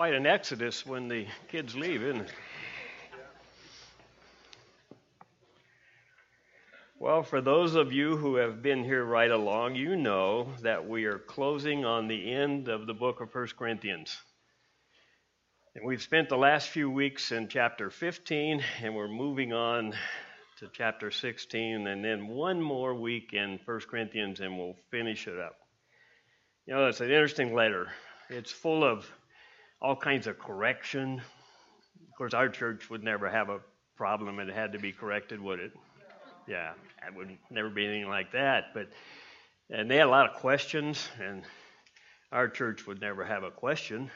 quite an exodus when the kids leave, isn't it? Well, for those of you who have been here right along, you know that we are closing on the end of the book of 1 Corinthians. And we've spent the last few weeks in chapter 15, and we're moving on to chapter 16, and then one more week in 1 Corinthians, and we'll finish it up. You know, it's an interesting letter. It's full of all kinds of correction. Of course, our church would never have a problem it had to be corrected, would it? Yeah, it would never be anything like that. But and they had a lot of questions, and our church would never have a question.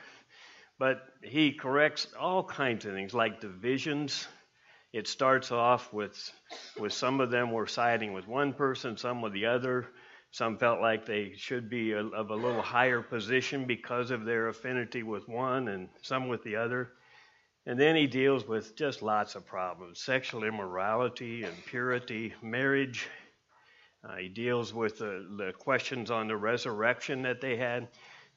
But he corrects all kinds of things like divisions. It starts off with with some of them were siding with one person, some with the other. Some felt like they should be a, of a little higher position because of their affinity with one, and some with the other. And then he deals with just lots of problems sexual immorality, impurity, marriage. Uh, he deals with the, the questions on the resurrection that they had.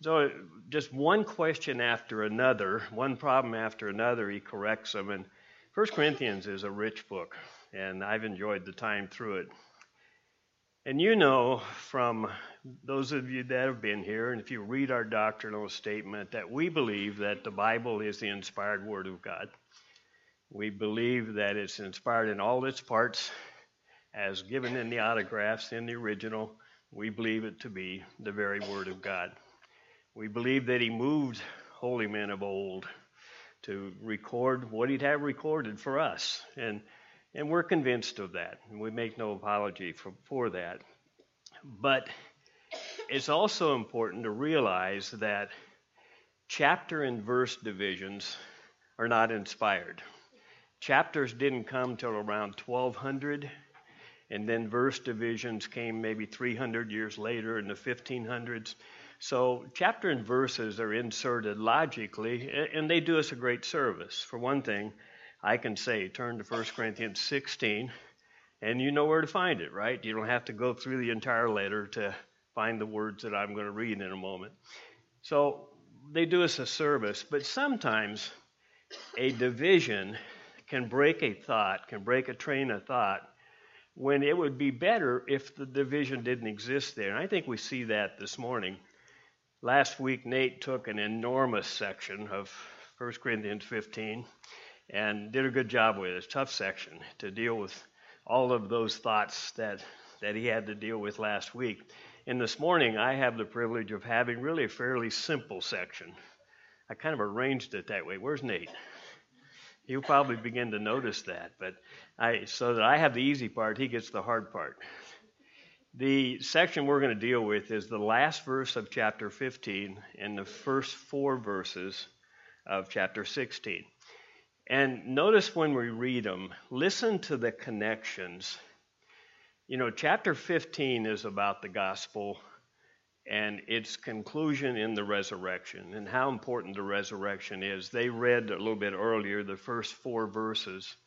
So, just one question after another, one problem after another, he corrects them. And First Corinthians is a rich book, and I've enjoyed the time through it. And you know from those of you that have been here, and if you read our doctrinal statement, that we believe that the Bible is the inspired Word of God. We believe that it's inspired in all its parts, as given in the autographs in the original. We believe it to be the very Word of God. We believe that He moved holy men of old to record what He'd have recorded for us. And and we're convinced of that, and we make no apology for, for that. But it's also important to realize that chapter and verse divisions are not inspired. Chapters didn't come till around 1200, and then verse divisions came maybe 300 years later in the 1500s. So, chapter and verses are inserted logically, and they do us a great service. For one thing, I can say, turn to 1 Corinthians 16, and you know where to find it, right? You don't have to go through the entire letter to find the words that I'm going to read in a moment. So they do us a service, but sometimes a division can break a thought, can break a train of thought, when it would be better if the division didn't exist there. And I think we see that this morning. Last week, Nate took an enormous section of 1 Corinthians 15 and did a good job with it. It's a tough section to deal with all of those thoughts that, that he had to deal with last week. And this morning, I have the privilege of having really a fairly simple section. I kind of arranged it that way. Where's Nate? He'll probably begin to notice that, but I so that I have the easy part, he gets the hard part. The section we're going to deal with is the last verse of chapter 15 and the first four verses of chapter 16. And notice when we read them, listen to the connections. You know, chapter 15 is about the gospel and its conclusion in the resurrection and how important the resurrection is. They read a little bit earlier the first four verses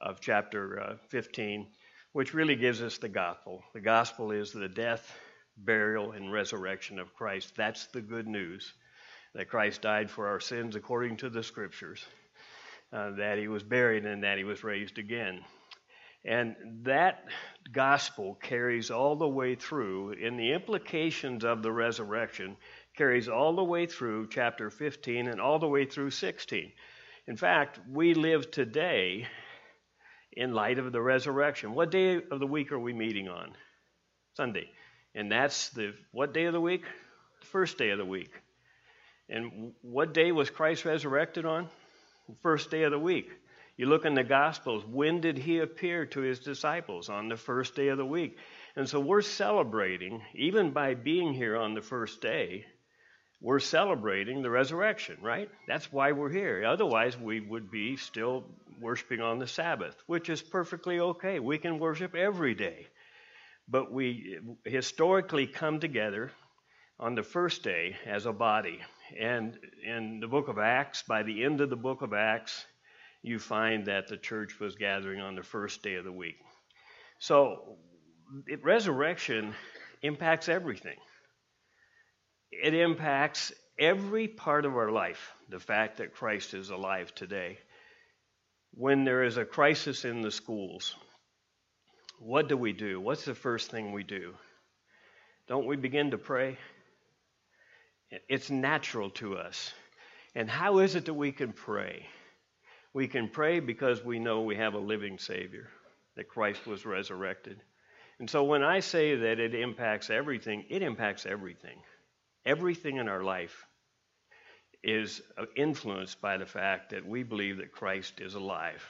of chapter uh, 15, which really gives us the gospel. The gospel is the death, burial, and resurrection of Christ. That's the good news that Christ died for our sins according to the scriptures uh, that he was buried and that he was raised again. And that gospel carries all the way through, in the implications of the resurrection, carries all the way through chapter 15 and all the way through 16. In fact, we live today in light of the resurrection. What day of the week are we meeting on? Sunday. And that's the what day of the week? The first day of the week. And what day was Christ resurrected on? First day of the week. You look in the Gospels, when did he appear to his disciples? On the first day of the week. And so we're celebrating, even by being here on the first day, we're celebrating the resurrection, right? That's why we're here. Otherwise, we would be still worshiping on the Sabbath, which is perfectly okay. We can worship every day. But we historically come together on the first day as a body. And in the book of Acts, by the end of the book of Acts, you find that the church was gathering on the first day of the week. So, it, resurrection impacts everything. It impacts every part of our life the fact that Christ is alive today. When there is a crisis in the schools, what do we do? What's the first thing we do? Don't we begin to pray? It's natural to us. And how is it that we can pray? We can pray because we know we have a living Savior, that Christ was resurrected. And so when I say that it impacts everything, it impacts everything. Everything in our life is uh, influenced by the fact that we believe that Christ is alive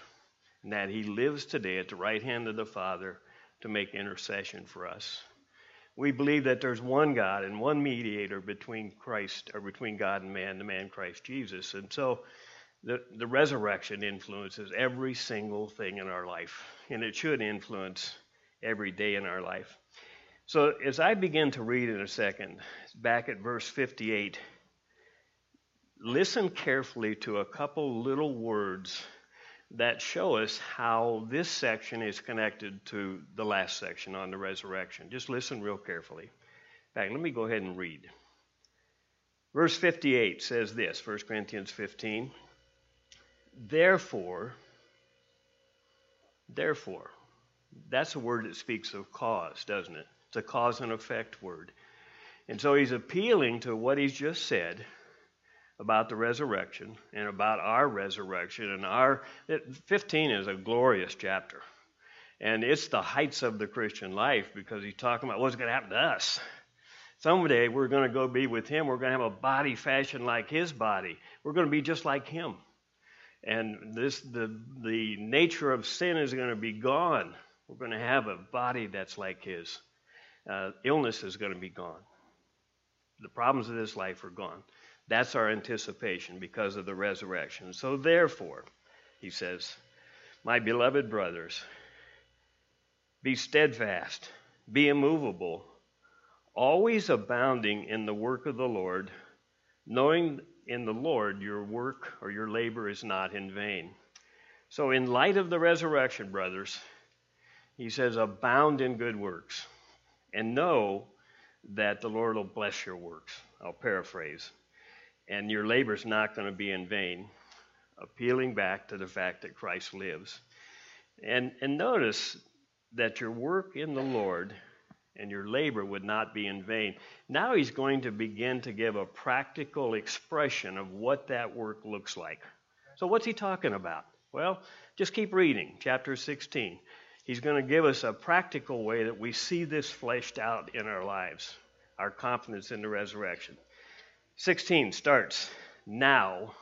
and that he lives today at the right hand of the Father to make intercession for us. We believe that there's one God and one mediator between Christ or between God and man, the man Christ Jesus. And so the, the resurrection influences every single thing in our life, and it should influence every day in our life. So as I begin to read in a second, back at verse 58, listen carefully to a couple little words that show us how this section is connected to the last section on the resurrection. Just listen real carefully. In fact, let me go ahead and read. Verse 58 says this 1 Corinthians 15. Therefore, therefore, that's a word that speaks of cause, doesn't it? It's a cause and effect word. And so he's appealing to what he's just said about the resurrection and about our resurrection. And our 15 is a glorious chapter. And it's the heights of the Christian life because he's talking about what's going to happen to us. Someday we're going to go be with him. We're going to have a body fashioned like his body. We're going to be just like him. And this the the nature of sin is going to be gone. We're going to have a body that's like his. Uh, illness is going to be gone. The problems of this life are gone. That's our anticipation because of the resurrection. So, therefore, he says, My beloved brothers, be steadfast, be immovable, always abounding in the work of the Lord, knowing in the Lord your work or your labor is not in vain. So, in light of the resurrection, brothers, he says, abound in good works and know that the Lord will bless your works. I'll paraphrase and your labor is not going to be in vain, appealing back to the fact that Christ lives. And, and notice that your work in the Lord and your labor would not be in vain. Now he's going to begin to give a practical expression of what that work looks like. So, what's he talking about? Well, just keep reading, chapter 16. He's going to give us a practical way that we see this fleshed out in our lives, our confidence in the resurrection. 16 starts now.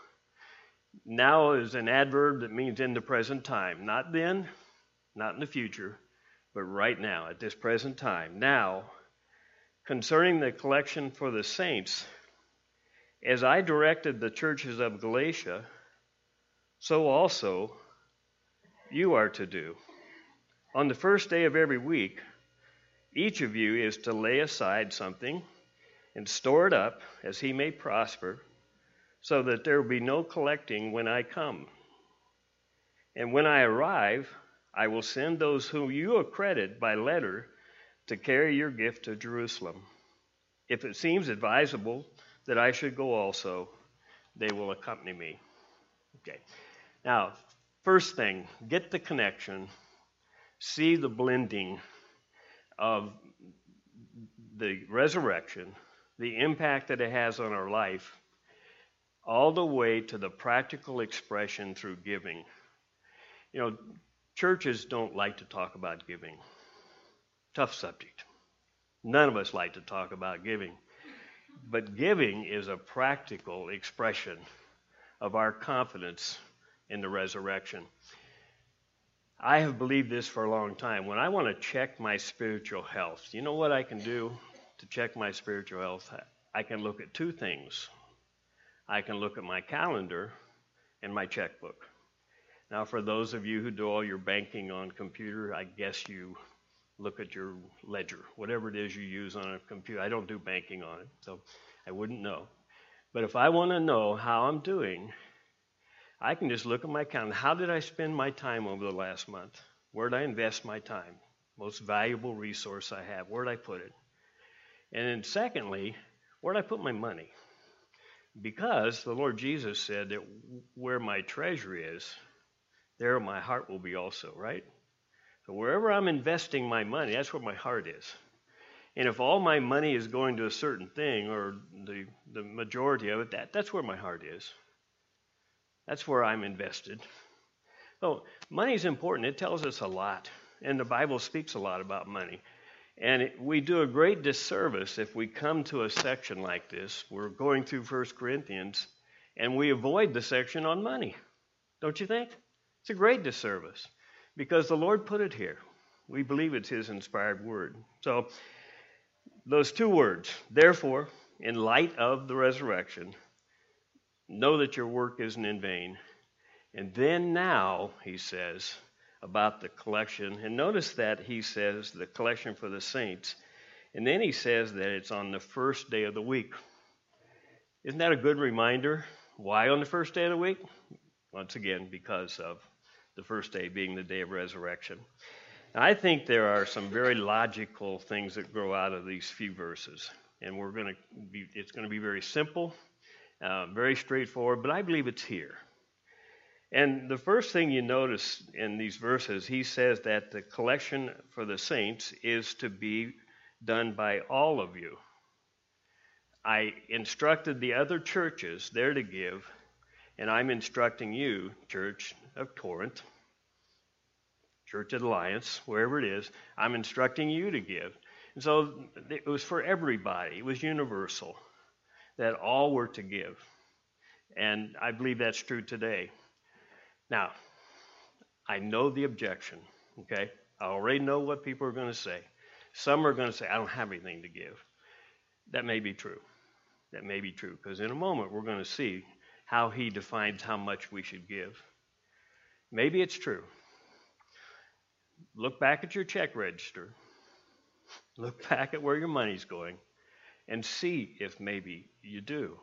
Now is an adverb that means in the present time. Not then, not in the future, but right now, at this present time. Now, concerning the collection for the saints, as I directed the churches of Galatia, so also you are to do. On the first day of every week, each of you is to lay aside something and store it up as he may prosper, so that there will be no collecting when I come. And when I arrive, I will send those whom you accredit by letter to carry your gift to Jerusalem. If it seems advisable that I should go also, they will accompany me. Okay. Now, first thing, get the connection, see the blending of the resurrection the impact that it has on our life, all the way to the practical expression through giving. You know, churches don't like to talk about giving. Tough subject. None of us like to talk about giving. But giving is a practical expression of our confidence in the resurrection. I have believed this for a long time. When I want to check my spiritual health, you know what I can do? To check my spiritual health, I can look at two things. I can look at my calendar and my checkbook. Now, for those of you who do all your banking on computer, I guess you look at your ledger, whatever it is you use on a computer. I don't do banking on it, so I wouldn't know. But if I want to know how I'm doing, I can just look at my calendar. How did I spend my time over the last month? Where did I invest my time? Most valuable resource I have. Where did I put it? And then, secondly, where did I put my money? Because the Lord Jesus said that where my treasure is, there my heart will be also, right? So wherever I'm investing my money, that's where my heart is. And if all my money is going to a certain thing, or the, the majority of it, that, that's where my heart is. That's where I'm invested. So money is important. It tells us a lot. And the Bible speaks a lot about money. And we do a great disservice if we come to a section like this. We're going through 1 Corinthians and we avoid the section on money. Don't you think? It's a great disservice because the Lord put it here. We believe it's His inspired word. So, those two words, therefore, in light of the resurrection, know that your work isn't in vain. And then now, he says, about the collection. And notice that he says the collection for the saints. And then he says that it's on the first day of the week. Isn't that a good reminder? Why on the first day of the week? Once again, because of the first day being the day of resurrection. I think there are some very logical things that grow out of these few verses, and we're going to be, it's going to be very simple, uh, very straightforward, but I believe it's here. And the first thing you notice in these verses, he says that the collection for the saints is to be done by all of you. I instructed the other churches there to give, and I'm instructing you, church of Corinth, Church of Alliance, wherever it is, I'm instructing you to give. And so it was for everybody, it was universal that all were to give. And I believe that's true today. Now, I know the objection, okay? I already know what people are going to say. Some are going to say, I don't have anything to give. That may be true. That may be true, because in a moment we're going to see how he defines how much we should give. Maybe it's true. Look back at your check register. Look back at where your money's going and see if maybe you do.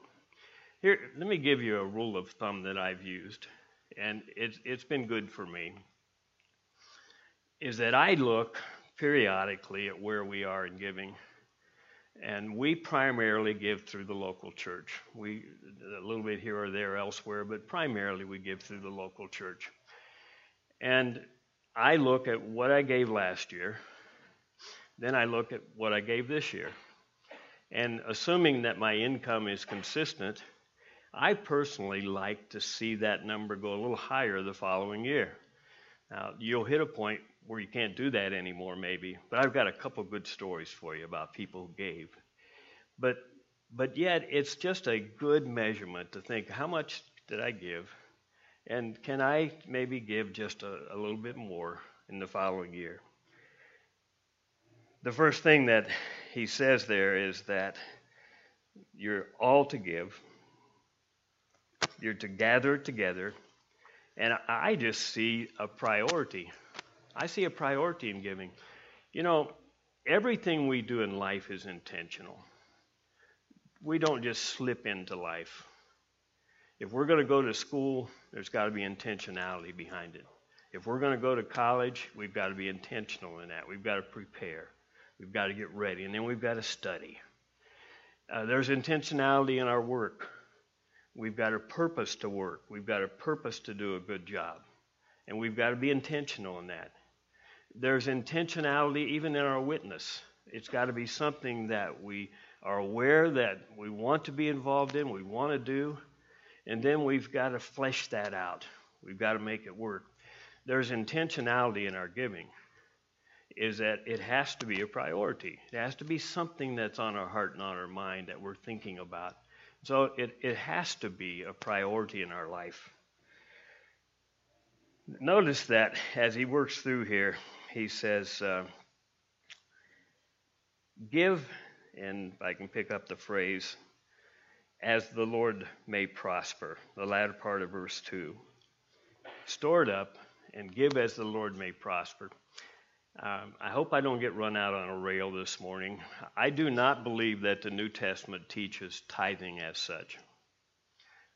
Here, let me give you a rule of thumb that I've used, and it's, it's been good for me. Is that I look periodically at where we are in giving, and we primarily give through the local church. We a little bit here or there elsewhere, but primarily we give through the local church. And I look at what I gave last year, then I look at what I gave this year. And assuming that my income is consistent, I personally like to see that number go a little higher the following year. Now, you'll hit a point where you can't do that anymore, maybe, but I've got a couple good stories for you about people who gave. But, but yet, it's just a good measurement to think how much did I give? And can I maybe give just a, a little bit more in the following year? The first thing that he says there is that you're all to give, you're to gather together, and I just see a priority. I see a priority in giving. You know, everything we do in life is intentional. We don't just slip into life. If we're going to go to school, there's got to be intentionality behind it. If we're going to go to college, we've got to be intentional in that. We've got to prepare. We've got to get ready. And then we've got to study. Uh, there's intentionality in our work. We've got a purpose to work. We've got a purpose to do a good job. And we've got to be intentional in that. There's intentionality even in our witness. It's got to be something that we are aware that we want to be involved in, we want to do, and then we've got to flesh that out. We've got to make it work. There's intentionality in our giving, is that it has to be a priority. It has to be something that's on our heart and on our mind that we're thinking about. So it, it has to be a priority in our life. Notice that as he works through here, he says, uh, Give, and I can pick up the phrase, as the Lord may prosper. The latter part of verse 2. Store it up and give as the Lord may prosper. Um, I hope I don't get run out on a rail this morning. I do not believe that the New Testament teaches tithing as such.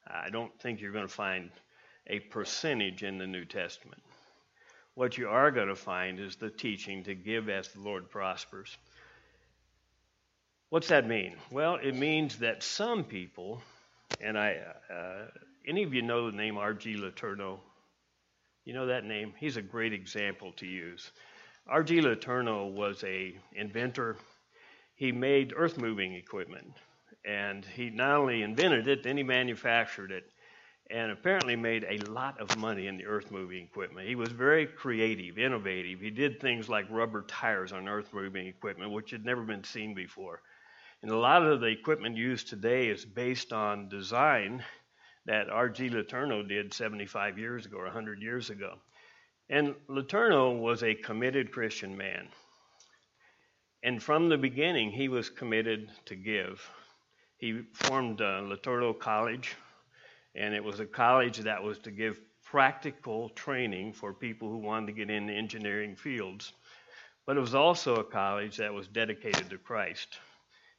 I don't think you're going to find a percentage in the New Testament. What you are going to find is the teaching to give as the Lord prospers. What's that mean? Well, it means that some people And I, uh, any of you know the name R.G. Letourneau? You know that name? He's a great example to use. R.G. Letourneau was a inventor. He made earth moving equipment, and he not only invented it, then he manufactured it, and apparently made a lot of money in the earth moving equipment. He was very creative, innovative. He did things like rubber tires on earth moving equipment, which had never been seen before. And a lot of the equipment used today is based on design that R.G. Letourneau did 75 years ago or 100 years ago. And Letourneau was a committed Christian man. And from the beginning, he was committed to give. He formed uh, Letourneau College, and it was a college that was to give practical training for people who wanted to get in the engineering fields. But it was also a college that was dedicated to Christ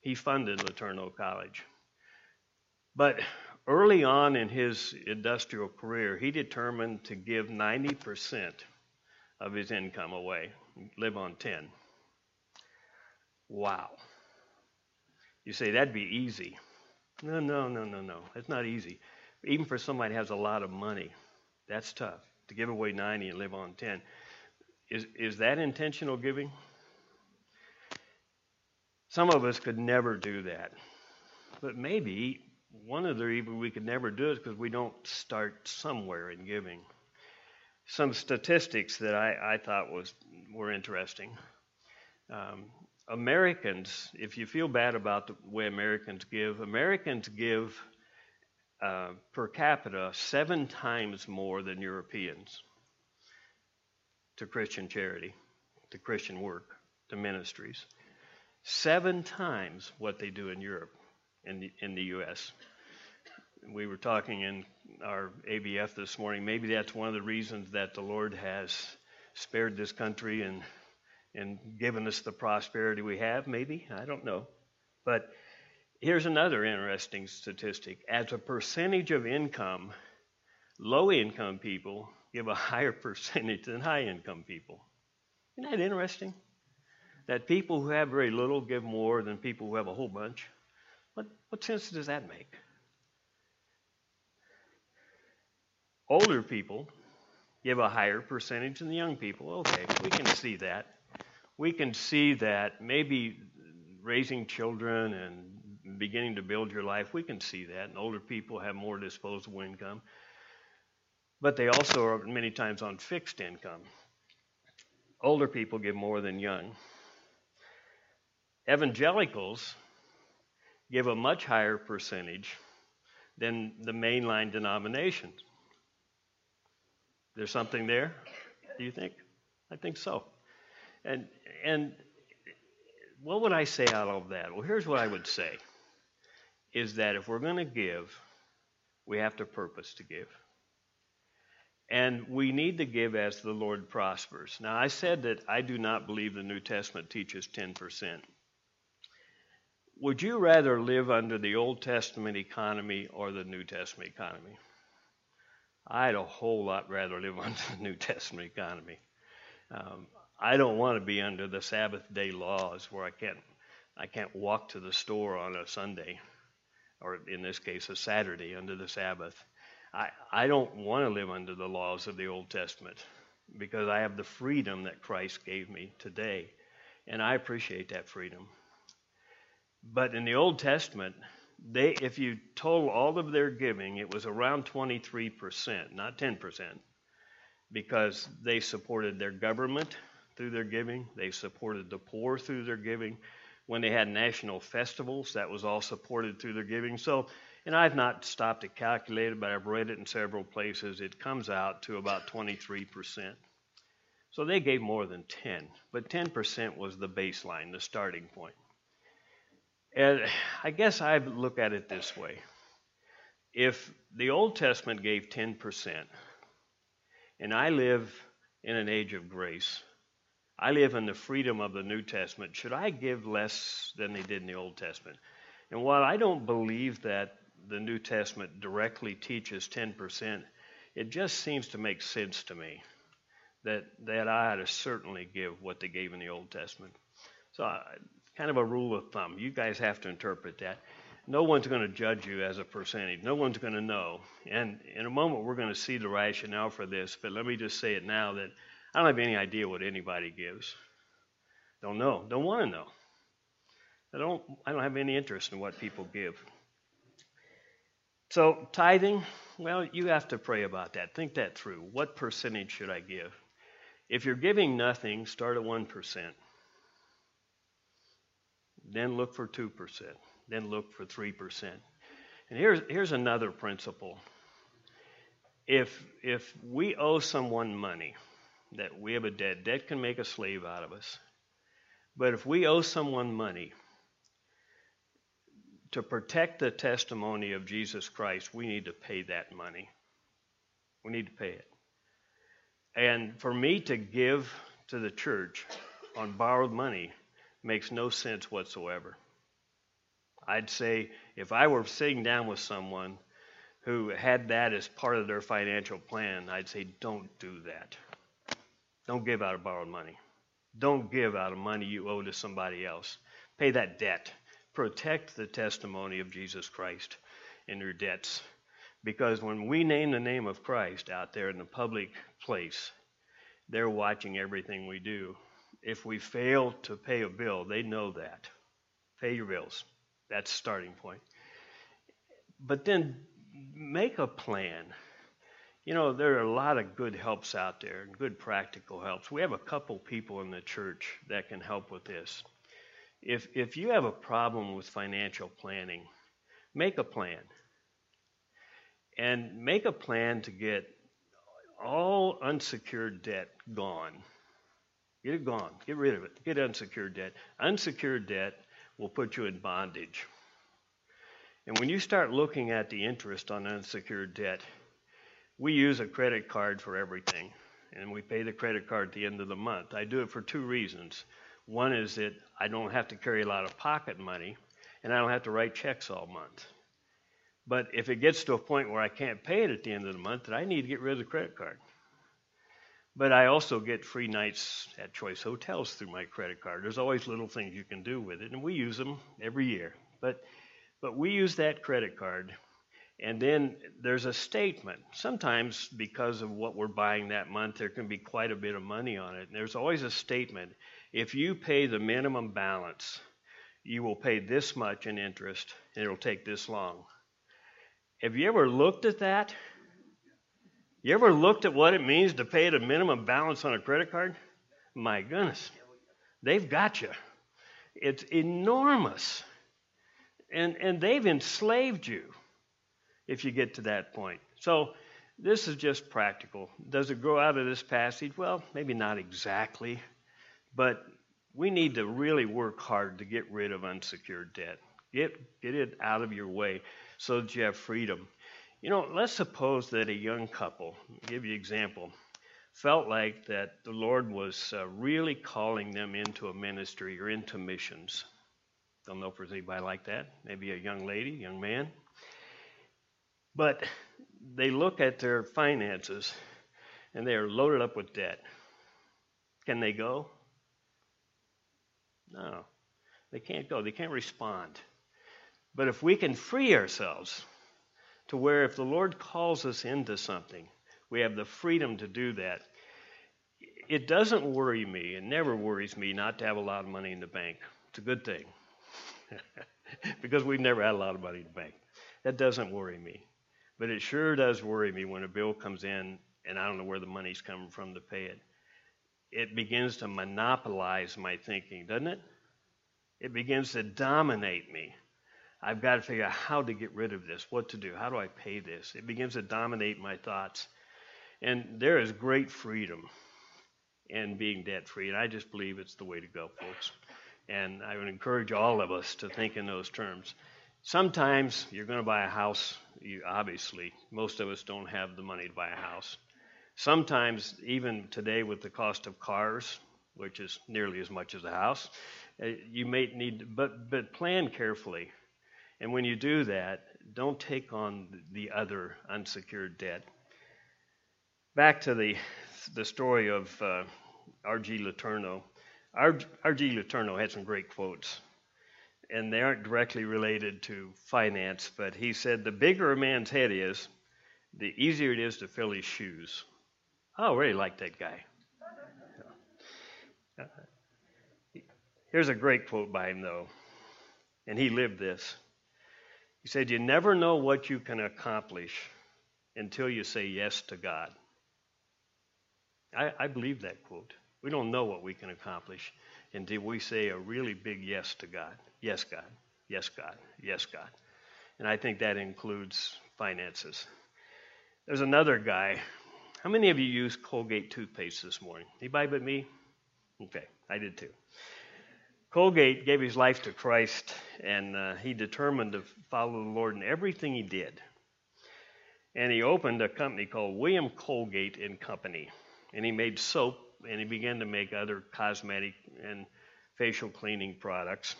he funded Letourneau College. But early on in his industrial career, he determined to give 90% of his income away, live on 10. Wow. You say that'd be easy. No, no, no, no, no. It's not easy. Even for somebody who has a lot of money, that's tough. To give away 90 and live on 10. Is, is that intentional giving? Some of us could never do that. But maybe one of the reasons we could never do it is because we don't start somewhere in giving. Some statistics that I, I thought was were interesting. Um, Americans, if you feel bad about the way Americans give, Americans give uh, per capita seven times more than Europeans to Christian charity, to Christian work, to ministries seven times what they do in Europe, in the, in the U.S. We were talking in our ABF this morning. Maybe that's one of the reasons that the Lord has spared this country and and given us the prosperity we have. Maybe I don't know, but here's another interesting statistic: as a percentage of income, low-income people give a higher percentage than high-income people. Isn't that interesting? that people who have very little give more than people who have a whole bunch. What, what sense does that make? Older people give a higher percentage than the young people. Okay, we can see that. We can see that maybe raising children and beginning to build your life, we can see that. And older people have more disposable income. But they also are many times on fixed income. Older people give more than young. Evangelicals give a much higher percentage than the mainline denominations. There's something there, do you think? I think so. And and what would I say out of that? Well, here's what I would say is that if we're going to give, we have to purpose to give. And we need to give as the Lord prospers. Now, I said that I do not believe the New Testament teaches 10%. Would you rather live under the Old Testament economy or the New Testament economy? I'd a whole lot rather live under the New Testament economy. Um, I don't want to be under the Sabbath day laws where I can't I can't walk to the store on a Sunday, or in this case a Saturday under the Sabbath. I, I don't want to live under the laws of the Old Testament because I have the freedom that Christ gave me today, and I appreciate that freedom. But in the Old Testament, they if you total all of their giving, it was around 23%, not 10%, because they supported their government through their giving, they supported the poor through their giving. When they had national festivals, that was all supported through their giving. So, and I've not stopped to calculate it, but I've read it in several places. It comes out to about 23%. So they gave more than 10, but 10% was the baseline, the starting point. And I guess I look at it this way if the Old Testament gave 10%, and I live in an age of grace, I live in the freedom of the New Testament, should I give less than they did in the Old Testament? And while I don't believe that the New Testament directly teaches 10%, it just seems to make sense to me that, that I ought to certainly give what they gave in the Old Testament. So kind of a rule of thumb. You guys have to interpret that. no one's going to judge you as a percentage. No one's going to know. And in a moment, we're going to see the rationale for this. But let me just say it now that I don't have any idea what anybody gives. Don't know. Don't want to know. I don't. I don't have any interest in what people give. So tithing, well, you have to pray about that. Think that through. What percentage should I give? If you're giving nothing, start at one percent. Then look for two percent then look for 3%. And here's, here's another principle. If, if we owe someone money, that we have a debt, debt can make a slave out of us. But if we owe someone money, to protect the testimony of Jesus Christ, we need to pay that money. We need to pay it. And for me to give to the church on borrowed money makes no sense whatsoever. I'd say if I were sitting down with someone who had that as part of their financial plan, I'd say, don't do that. Don't give out of borrowed money. Don't give out of money you owe to somebody else. Pay that debt. Protect the testimony of Jesus Christ in your debts. Because when we name the name of Christ out there in the public place, they're watching everything we do. If we fail to pay a bill, they know that. Pay your bills. That's starting point. But then make a plan. You know, there are a lot of good helps out there and good practical helps. We have a couple people in the church that can help with this. If, if you have a problem with financial planning, make a plan. And make a plan to get all unsecured debt gone. Get it gone. Get rid of it. Get unsecured debt. Unsecured debt will put you in bondage. And when you start looking at the interest on unsecured debt, we use a credit card for everything, and we pay the credit card at the end of the month. I do it for two reasons. One is that I don't have to carry a lot of pocket money, and I don't have to write checks all month. But if it gets to a point where I can't pay it at the end of the month, then I need to get rid of the credit card. But I also get free nights at Choice Hotels through my credit card. There's always little things you can do with it, and we use them every year. But but we use that credit card, and then there's a statement. Sometimes because of what we're buying that month, there can be quite a bit of money on it. And there's always a statement. If you pay the minimum balance, you will pay this much in interest, and it'll take this long. Have you ever looked at that? You ever looked at what it means to pay the minimum balance on a credit card? My goodness, they've got you. It's enormous. And, and they've enslaved you if you get to that point. So, this is just practical. Does it grow out of this passage? Well, maybe not exactly, but we need to really work hard to get rid of unsecured debt. Get, get it out of your way so that you have freedom. You know, let's suppose that a young couple, I'll give you an example, felt like that the Lord was uh, really calling them into a ministry or into missions. Don't know if there's anybody like that. Maybe a young lady, young man. But they look at their finances and they are loaded up with debt. Can they go? No, they can't go. They can't respond. But if we can free ourselves to where if the Lord calls us into something, we have the freedom to do that. It doesn't worry me, it never worries me not to have a lot of money in the bank. It's a good thing. because we've never had a lot of money in the bank. That doesn't worry me. But it sure does worry me when a bill comes in and I don't know where the money's coming from to pay it. It begins to monopolize my thinking, doesn't it? It begins to dominate me. I've got to figure out how to get rid of this, what to do, how do I pay this. It begins to dominate my thoughts. And there is great freedom in being debt free. And I just believe it's the way to go, folks. And I would encourage all of us to think in those terms. Sometimes you're going to buy a house, you, obviously, most of us don't have the money to buy a house. Sometimes, even today, with the cost of cars, which is nearly as much as a house, uh, you may need, but, but plan carefully and when you do that, don't take on the other unsecured debt. Back to the, the story of uh, R.G. Letourneau. R.G. Letourneau had some great quotes. and they aren't directly related to finance, but he said the bigger a man's head is, the easier it is to fill his shoes. I really like that guy. Here's a great quote by him, though, and he lived this. He said, You never know what you can accomplish until you say yes to God. I, I believe that quote. We don't know what we can accomplish until we say a really big yes to God. Yes, God. Yes, God. Yes, God. And I think that includes finances. There's another guy. How many of you used Colgate toothpaste this morning? Anybody but me? Okay, I did too. Colgate gave his life to Christ, and uh, he determined to follow the Lord in everything he did. And he opened a company called William Colgate and Company, and he made soap, and he began to make other cosmetic and facial cleaning products.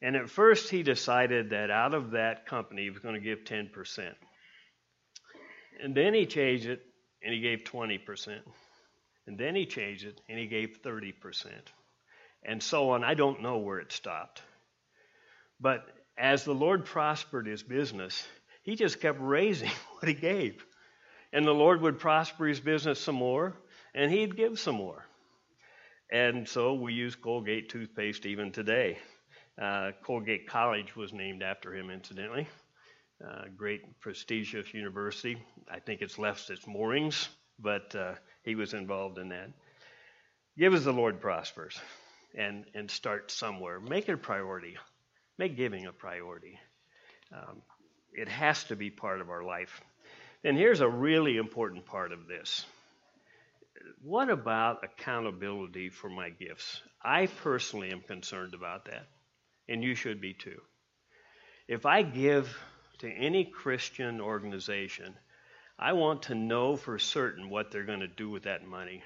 And at first, he decided that out of that company, he was going to give 10%. And then he changed it, and he gave 20%. And then he changed it, and he gave 30% and so on. I don't know where it stopped. But as the Lord prospered his business, he just kept raising what he gave. And the Lord would prosper his business some more, and he'd give some more. And so we use Colgate toothpaste even today. Uh, Colgate College was named after him, incidentally. Uh, great prestigious university. I think it's left its moorings, but uh, he was involved in that. Give as the Lord prospers and, and start somewhere. Make it a priority. Make giving a priority. Um, it has to be part of our life. And here's a really important part of this. What about accountability for my gifts? I personally am concerned about that, and you should be too. If I give to any Christian organization, I want to know for certain what they're going to do with that money,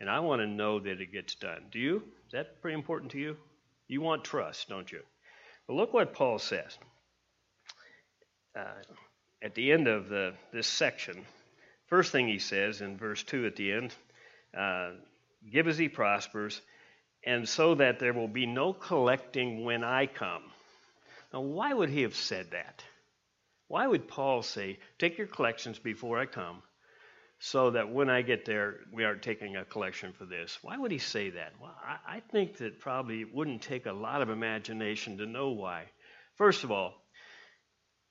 and I want to know that it gets done. Do you? Is that pretty important to you? You want trust, don't you? But look what Paul says. Uh, at the end of the, this section, first thing he says in verse 2 at the end uh, give as he prospers, and so that there will be no collecting when I come. Now, why would he have said that? Why would Paul say, Take your collections before I come, so that when I get there, we aren't taking a collection for this. Why would he say that? Well, I, I think that probably it wouldn't take a lot of imagination to know why. First of all,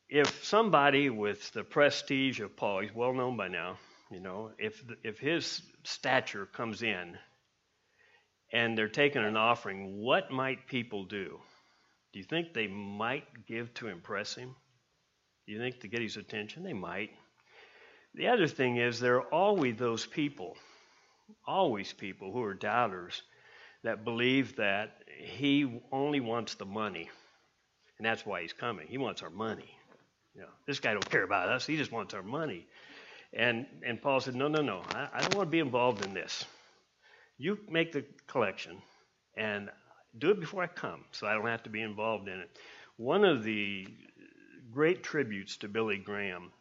if somebody with the prestige of Paul, he's well known by now, you know, if if his stature comes in and they're taking an offering, what might people do? Do you think they might give to impress him? Do you think to get his attention? They might. The other thing is, there are always those people, always people who are doubters that believe that he only wants the money. And that's why he's coming. He wants our money. You know, this guy don't care about us. He just wants our money. And and Paul said, no, no, no. I, I don't want to be involved in this. You make the collection and do it before I come, so I don't have to be involved in it. One of the great tributes to Billy Graham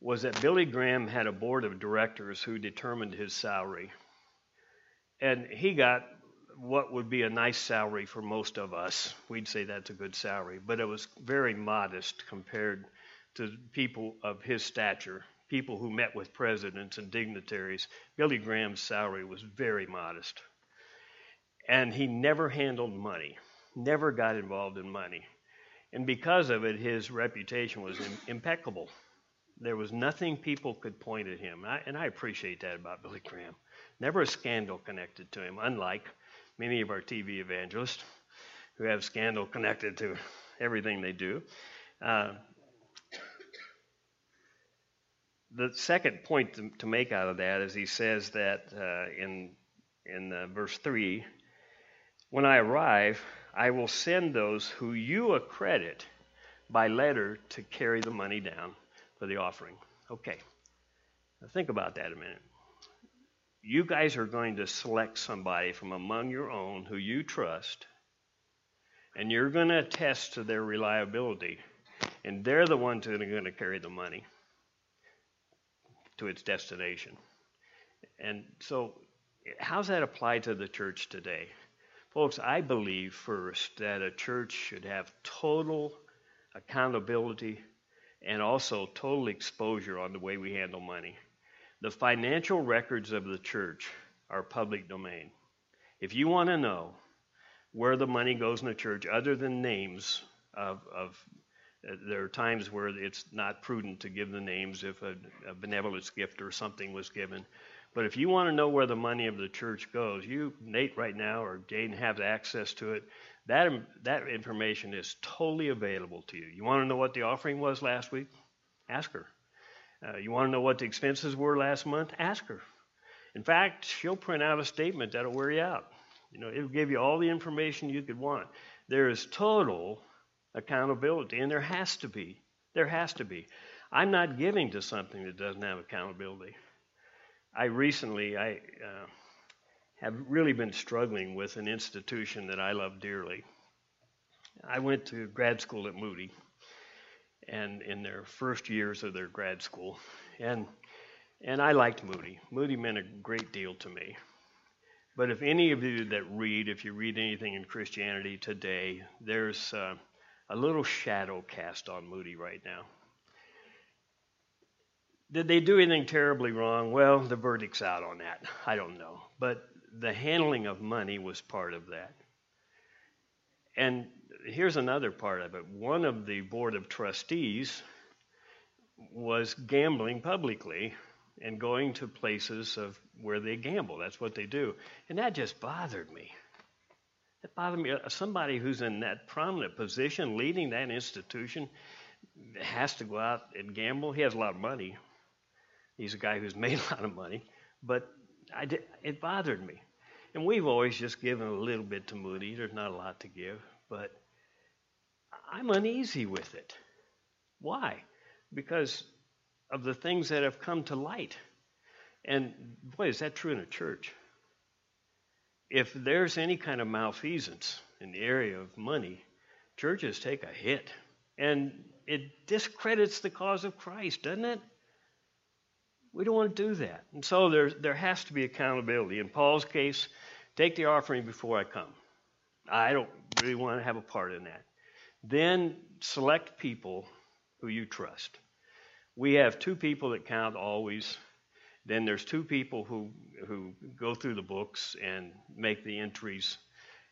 was that Billy Graham had a board of directors who determined his salary. And he got what would be a nice salary for most of us. We'd say that's a good salary, but it was very modest compared to people of his stature, people who met with presidents and dignitaries. Billy Graham's salary was very modest. And he never handled money, never got involved in money. And because of it, his reputation was impeccable. There was nothing people could point at him. And I, and I appreciate that about Billy Graham. Never a scandal connected to him, unlike many of our TV evangelists who have scandal connected to everything they do. Uh, the second point to, to, make out of that is he says that uh, in in uh, verse three, when I arrive, I will send those who you accredit by letter to carry the money down for the offering. Okay. Now think about that a minute. You guys are going to select somebody from among your own who you trust, and you're going to attest to their reliability, and they're the ones that are going to carry the money to its destination. And so, how's that apply to the church today? Folks, I believe first that a church should have total accountability and also total exposure on the way we handle money. The financial records of the church are public domain. If you want to know where the money goes in the church, other than names of, of uh, there are times where it's not prudent to give the names if a, a benevolence gift or something was given. But if you want to know where the money of the church goes, you, Nate, right now, or Jaden have access to it. That, that information is totally available to you. You want to know what the offering was last week? Ask her. Uh, you want to know what the expenses were last month? Ask her. In fact, she'll print out a statement that'll wear you out. You know, it'll give you all the information you could want. There is total accountability, and there has to be. There has to be. I'm not giving to something that doesn't have accountability. I recently, I uh, have really been struggling with an institution that I love dearly. I went to grad school at Moody, and in their first years of their grad school, and and I liked Moody. Moody meant a great deal to me. But if any of you that read, if you read anything in Christianity today, there's uh, a little shadow cast on Moody right now. Did they do anything terribly wrong? Well, the verdict's out on that. I don't know. But the handling of money was part of that. And here's another part of it. One of the board of trustees was gambling publicly and going to places of where they gamble. That's what they do. And that just bothered me. That bothered me. Uh, somebody who's in that prominent position leading that institution has to go out and gamble. He has a lot of money. He's a guy who's made a lot of money. But did, it bothered me. And we've always just given a little bit to Moody. There's not a lot to give, but I'm uneasy with it. Why? Because of the things that have come to light. And boy, is that true in a church. If there's any kind of malfeasance in the area of money, churches take a hit. And it discredits the cause of Christ, doesn't it? We don't want to do that. And so there, there has to be accountability. In Paul's case, Take the offering before I come. I don't really want to have a part in that. Then select people who you trust. We have two people that count always. Then there's two people who who go through the books and make the entries,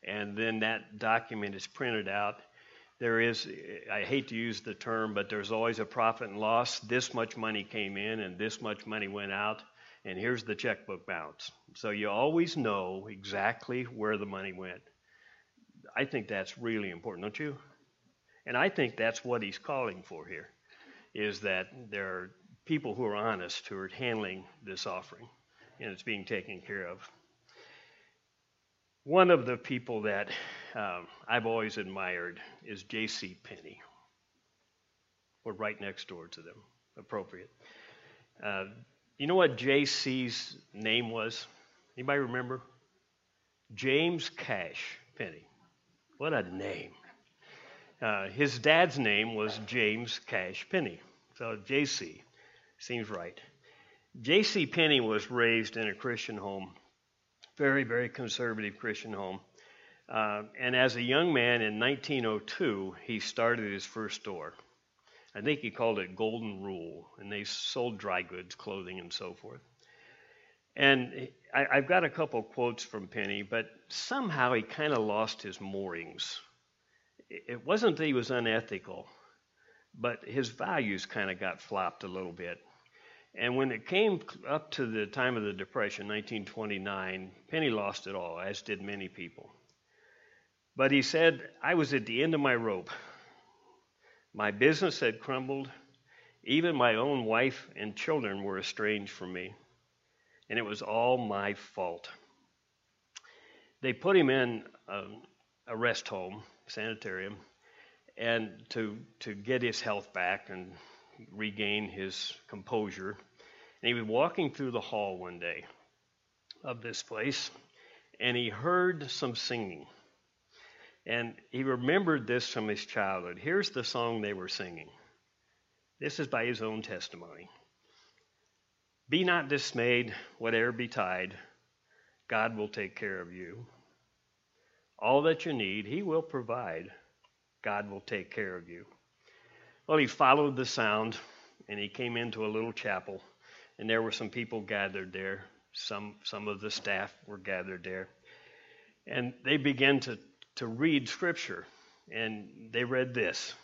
and then that document is printed out. There is, I hate to use the term, but there's always a profit and loss. This much money came in and this much money went out and here's the checkbook balance. So you always know exactly where the money went. I think that's really important, don't you? And I think that's what he's calling for here, is that there are people who are honest who are handling this offering, and it's being taken care of. One of the people that um, I've always admired is J.C. Penney. We're right next door to them, appropriate. Uh, you know what JC's name was? Anybody remember? James Cash Penney. What a name. Uh, his dad's name was James Cash Penney. So JC seems right. J.C. Penney was raised in a Christian home, very, very conservative Christian home. Uh, and as a young man in 1902, he started his first store. I think he called it Golden Rule, and they sold dry goods, clothing, and so forth. And I, have got a couple quotes from Penney, but somehow he kind of lost his moorings. It wasn't that he was unethical, but his values kind of got flopped a little bit. And when it came up to the time of the Depression, 1929, Penney lost it all, as did many people. But he said, I was at the end of my rope. My business had crumbled. Even my own wife and children were estranged from me. And it was all my fault. They put him in a, a rest home, sanitarium, and to, to get his health back and regain his composure. And he was walking through the hall one day of this place, and he heard some singing. And he remembered this from his childhood. Here's the song they were singing. This is by his own testimony. Be not dismayed, whatever betide, God will take care of you. all that you need. He will provide. God will take care of you. Well, he followed the sound and he came into a little chapel, and there were some people gathered there. Some, some of the staff were gathered there. And they began to, to read scripture, and they read this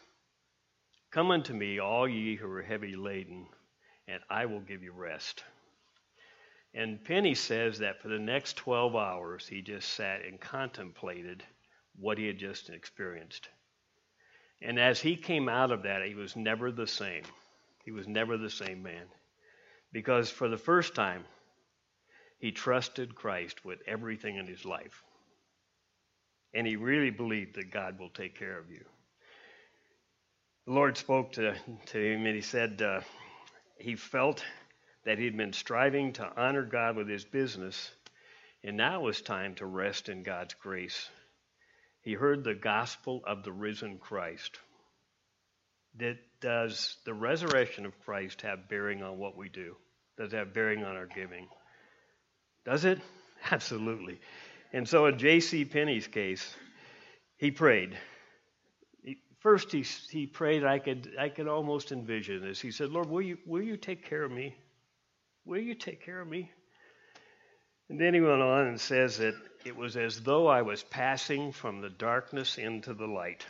Come unto me, all ye who are heavy laden, and I will give you rest. And Penney says that for the next 12 hours, he just sat and contemplated what he had just experienced. And as he came out of that, he was never the same. He was never the same man. Because for the first time, he trusted Christ with everything in his life. And he really believed that God will take care of you. The Lord spoke to, to him and he said uh, he felt that he'd been striving to honor God with his business, and now it was time to rest in God's grace. He heard the gospel of the risen Christ. That does the resurrection of Christ have bearing on what we do? Does it have bearing on our giving? Does it? Absolutely. And so in J.C. Penney's case, he prayed. First, he, he prayed. I could I could almost envision this. He said, "Lord, will you will you take care of me? Will you take care of me?" And then he went on and says that it was as though I was passing from the darkness into the light.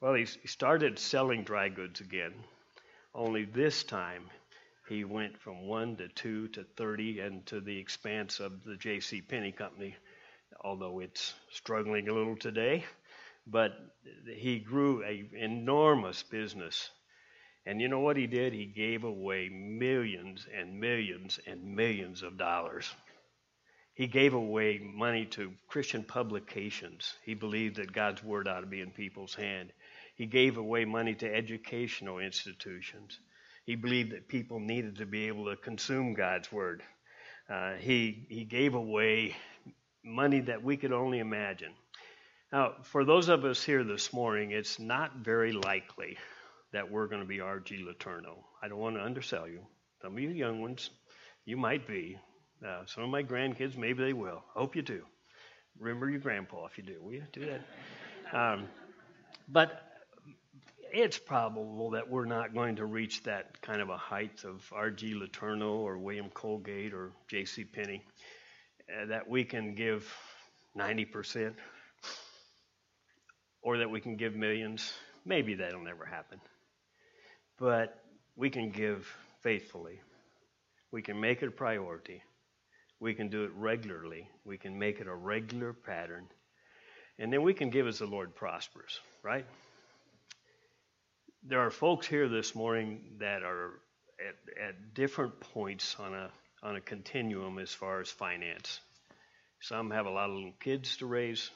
Well, he started selling dry goods again, only this time he went from one to two to 30 and to the expanse of the J.C. Penney Company, although it's struggling a little today. But he grew an enormous business. And you know what he did? He gave away millions and millions and millions of dollars. He gave away money to Christian publications. He believed that God's word ought to be in people's hand. He gave away money to educational institutions. He believed that people needed to be able to consume God's word. Uh, he, he gave away money that we could only imagine. Now, for those of us here this morning, it's not very likely that we're going to be R.G. Letourneau. I don't want to undersell you. Some of you young ones, you might be. Uh, some of my grandkids, maybe they will. Hope you do. Remember your grandpa if you do. Will you do that? Um, but it's probable that we're not going to reach that kind of a height of R.G. Letourneau or William Colgate or J.C. Penney, uh, that we can give 90% or that we can give millions. Maybe that'll never happen. But we can give faithfully. We can make it a priority. We can do it regularly. We can make it a regular pattern. And then we can give as the Lord prospers, right? There are folks here this morning that are at, at different points on a on a continuum as far as finance. Some have a lot of little kids to raise.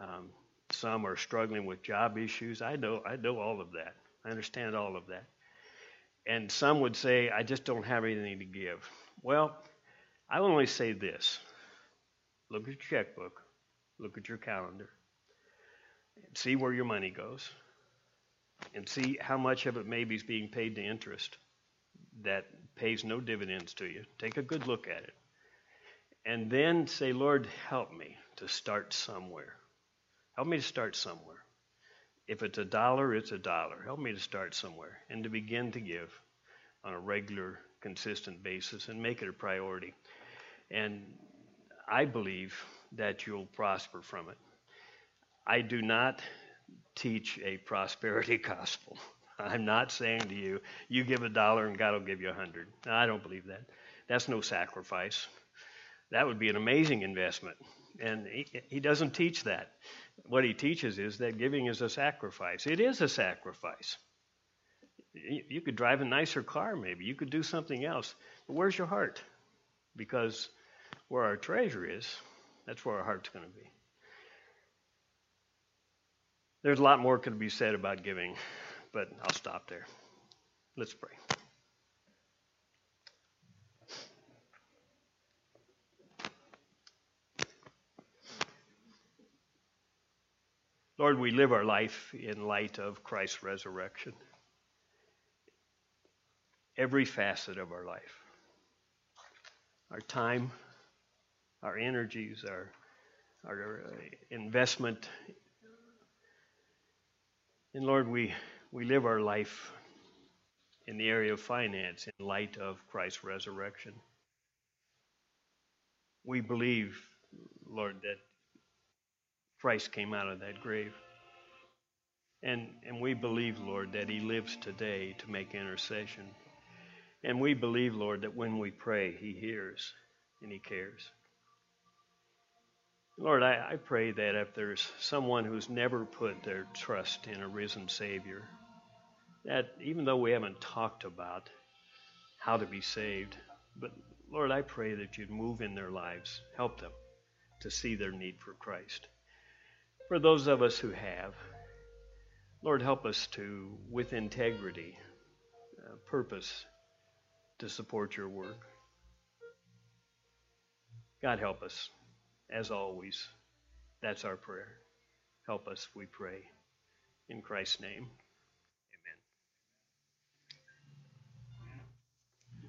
Um, some are struggling with job issues. I know I know all of that. I understand all of that. And some would say, I just don't have anything to give. Well, I will only say this. Look at your checkbook. Look at your calendar. See where your money goes and see how much of it maybe is being paid to interest that pays no dividends to you. Take a good look at it. And then say, Lord, help me to start somewhere. Help me to start somewhere. If it's a dollar, it's a dollar. Help me to start somewhere and to begin to give on a regular, consistent basis and make it a priority. And I believe that you'll prosper from it. I do not teach a prosperity gospel. I'm not saying to you, you give a dollar and God will give you a hundred. I don't believe that. That's no sacrifice. That would be an amazing investment. And he, he doesn't teach that. What he teaches is that giving is a sacrifice. It is a sacrifice. You could drive a nicer car, maybe. You could do something else. But where's your heart? Because where our treasure is, that's where our heart's going to be. There's a lot more could be said about giving, but I'll stop there. Let's pray. Lord, we live our life in light of Christ's resurrection. Every facet of our life our time, our energies, our, our uh, investment. And Lord, we, we live our life in the area of finance in light of Christ's resurrection. We believe, Lord, that Christ came out of that grave. And, and we believe, Lord, that He lives today to make intercession. And we believe, Lord, that when we pray, He hears and He cares. Lord, I, I pray that if there's someone who's never put their trust in a risen Savior, that even though we haven't talked about how to be saved, but Lord, I pray that you'd move in their lives, help them to see their need for Christ. For those of us who have, Lord, help us to, with integrity, uh, purpose to support your work. God, help us. As always, that's our prayer. Help us, we pray. In Christ's name.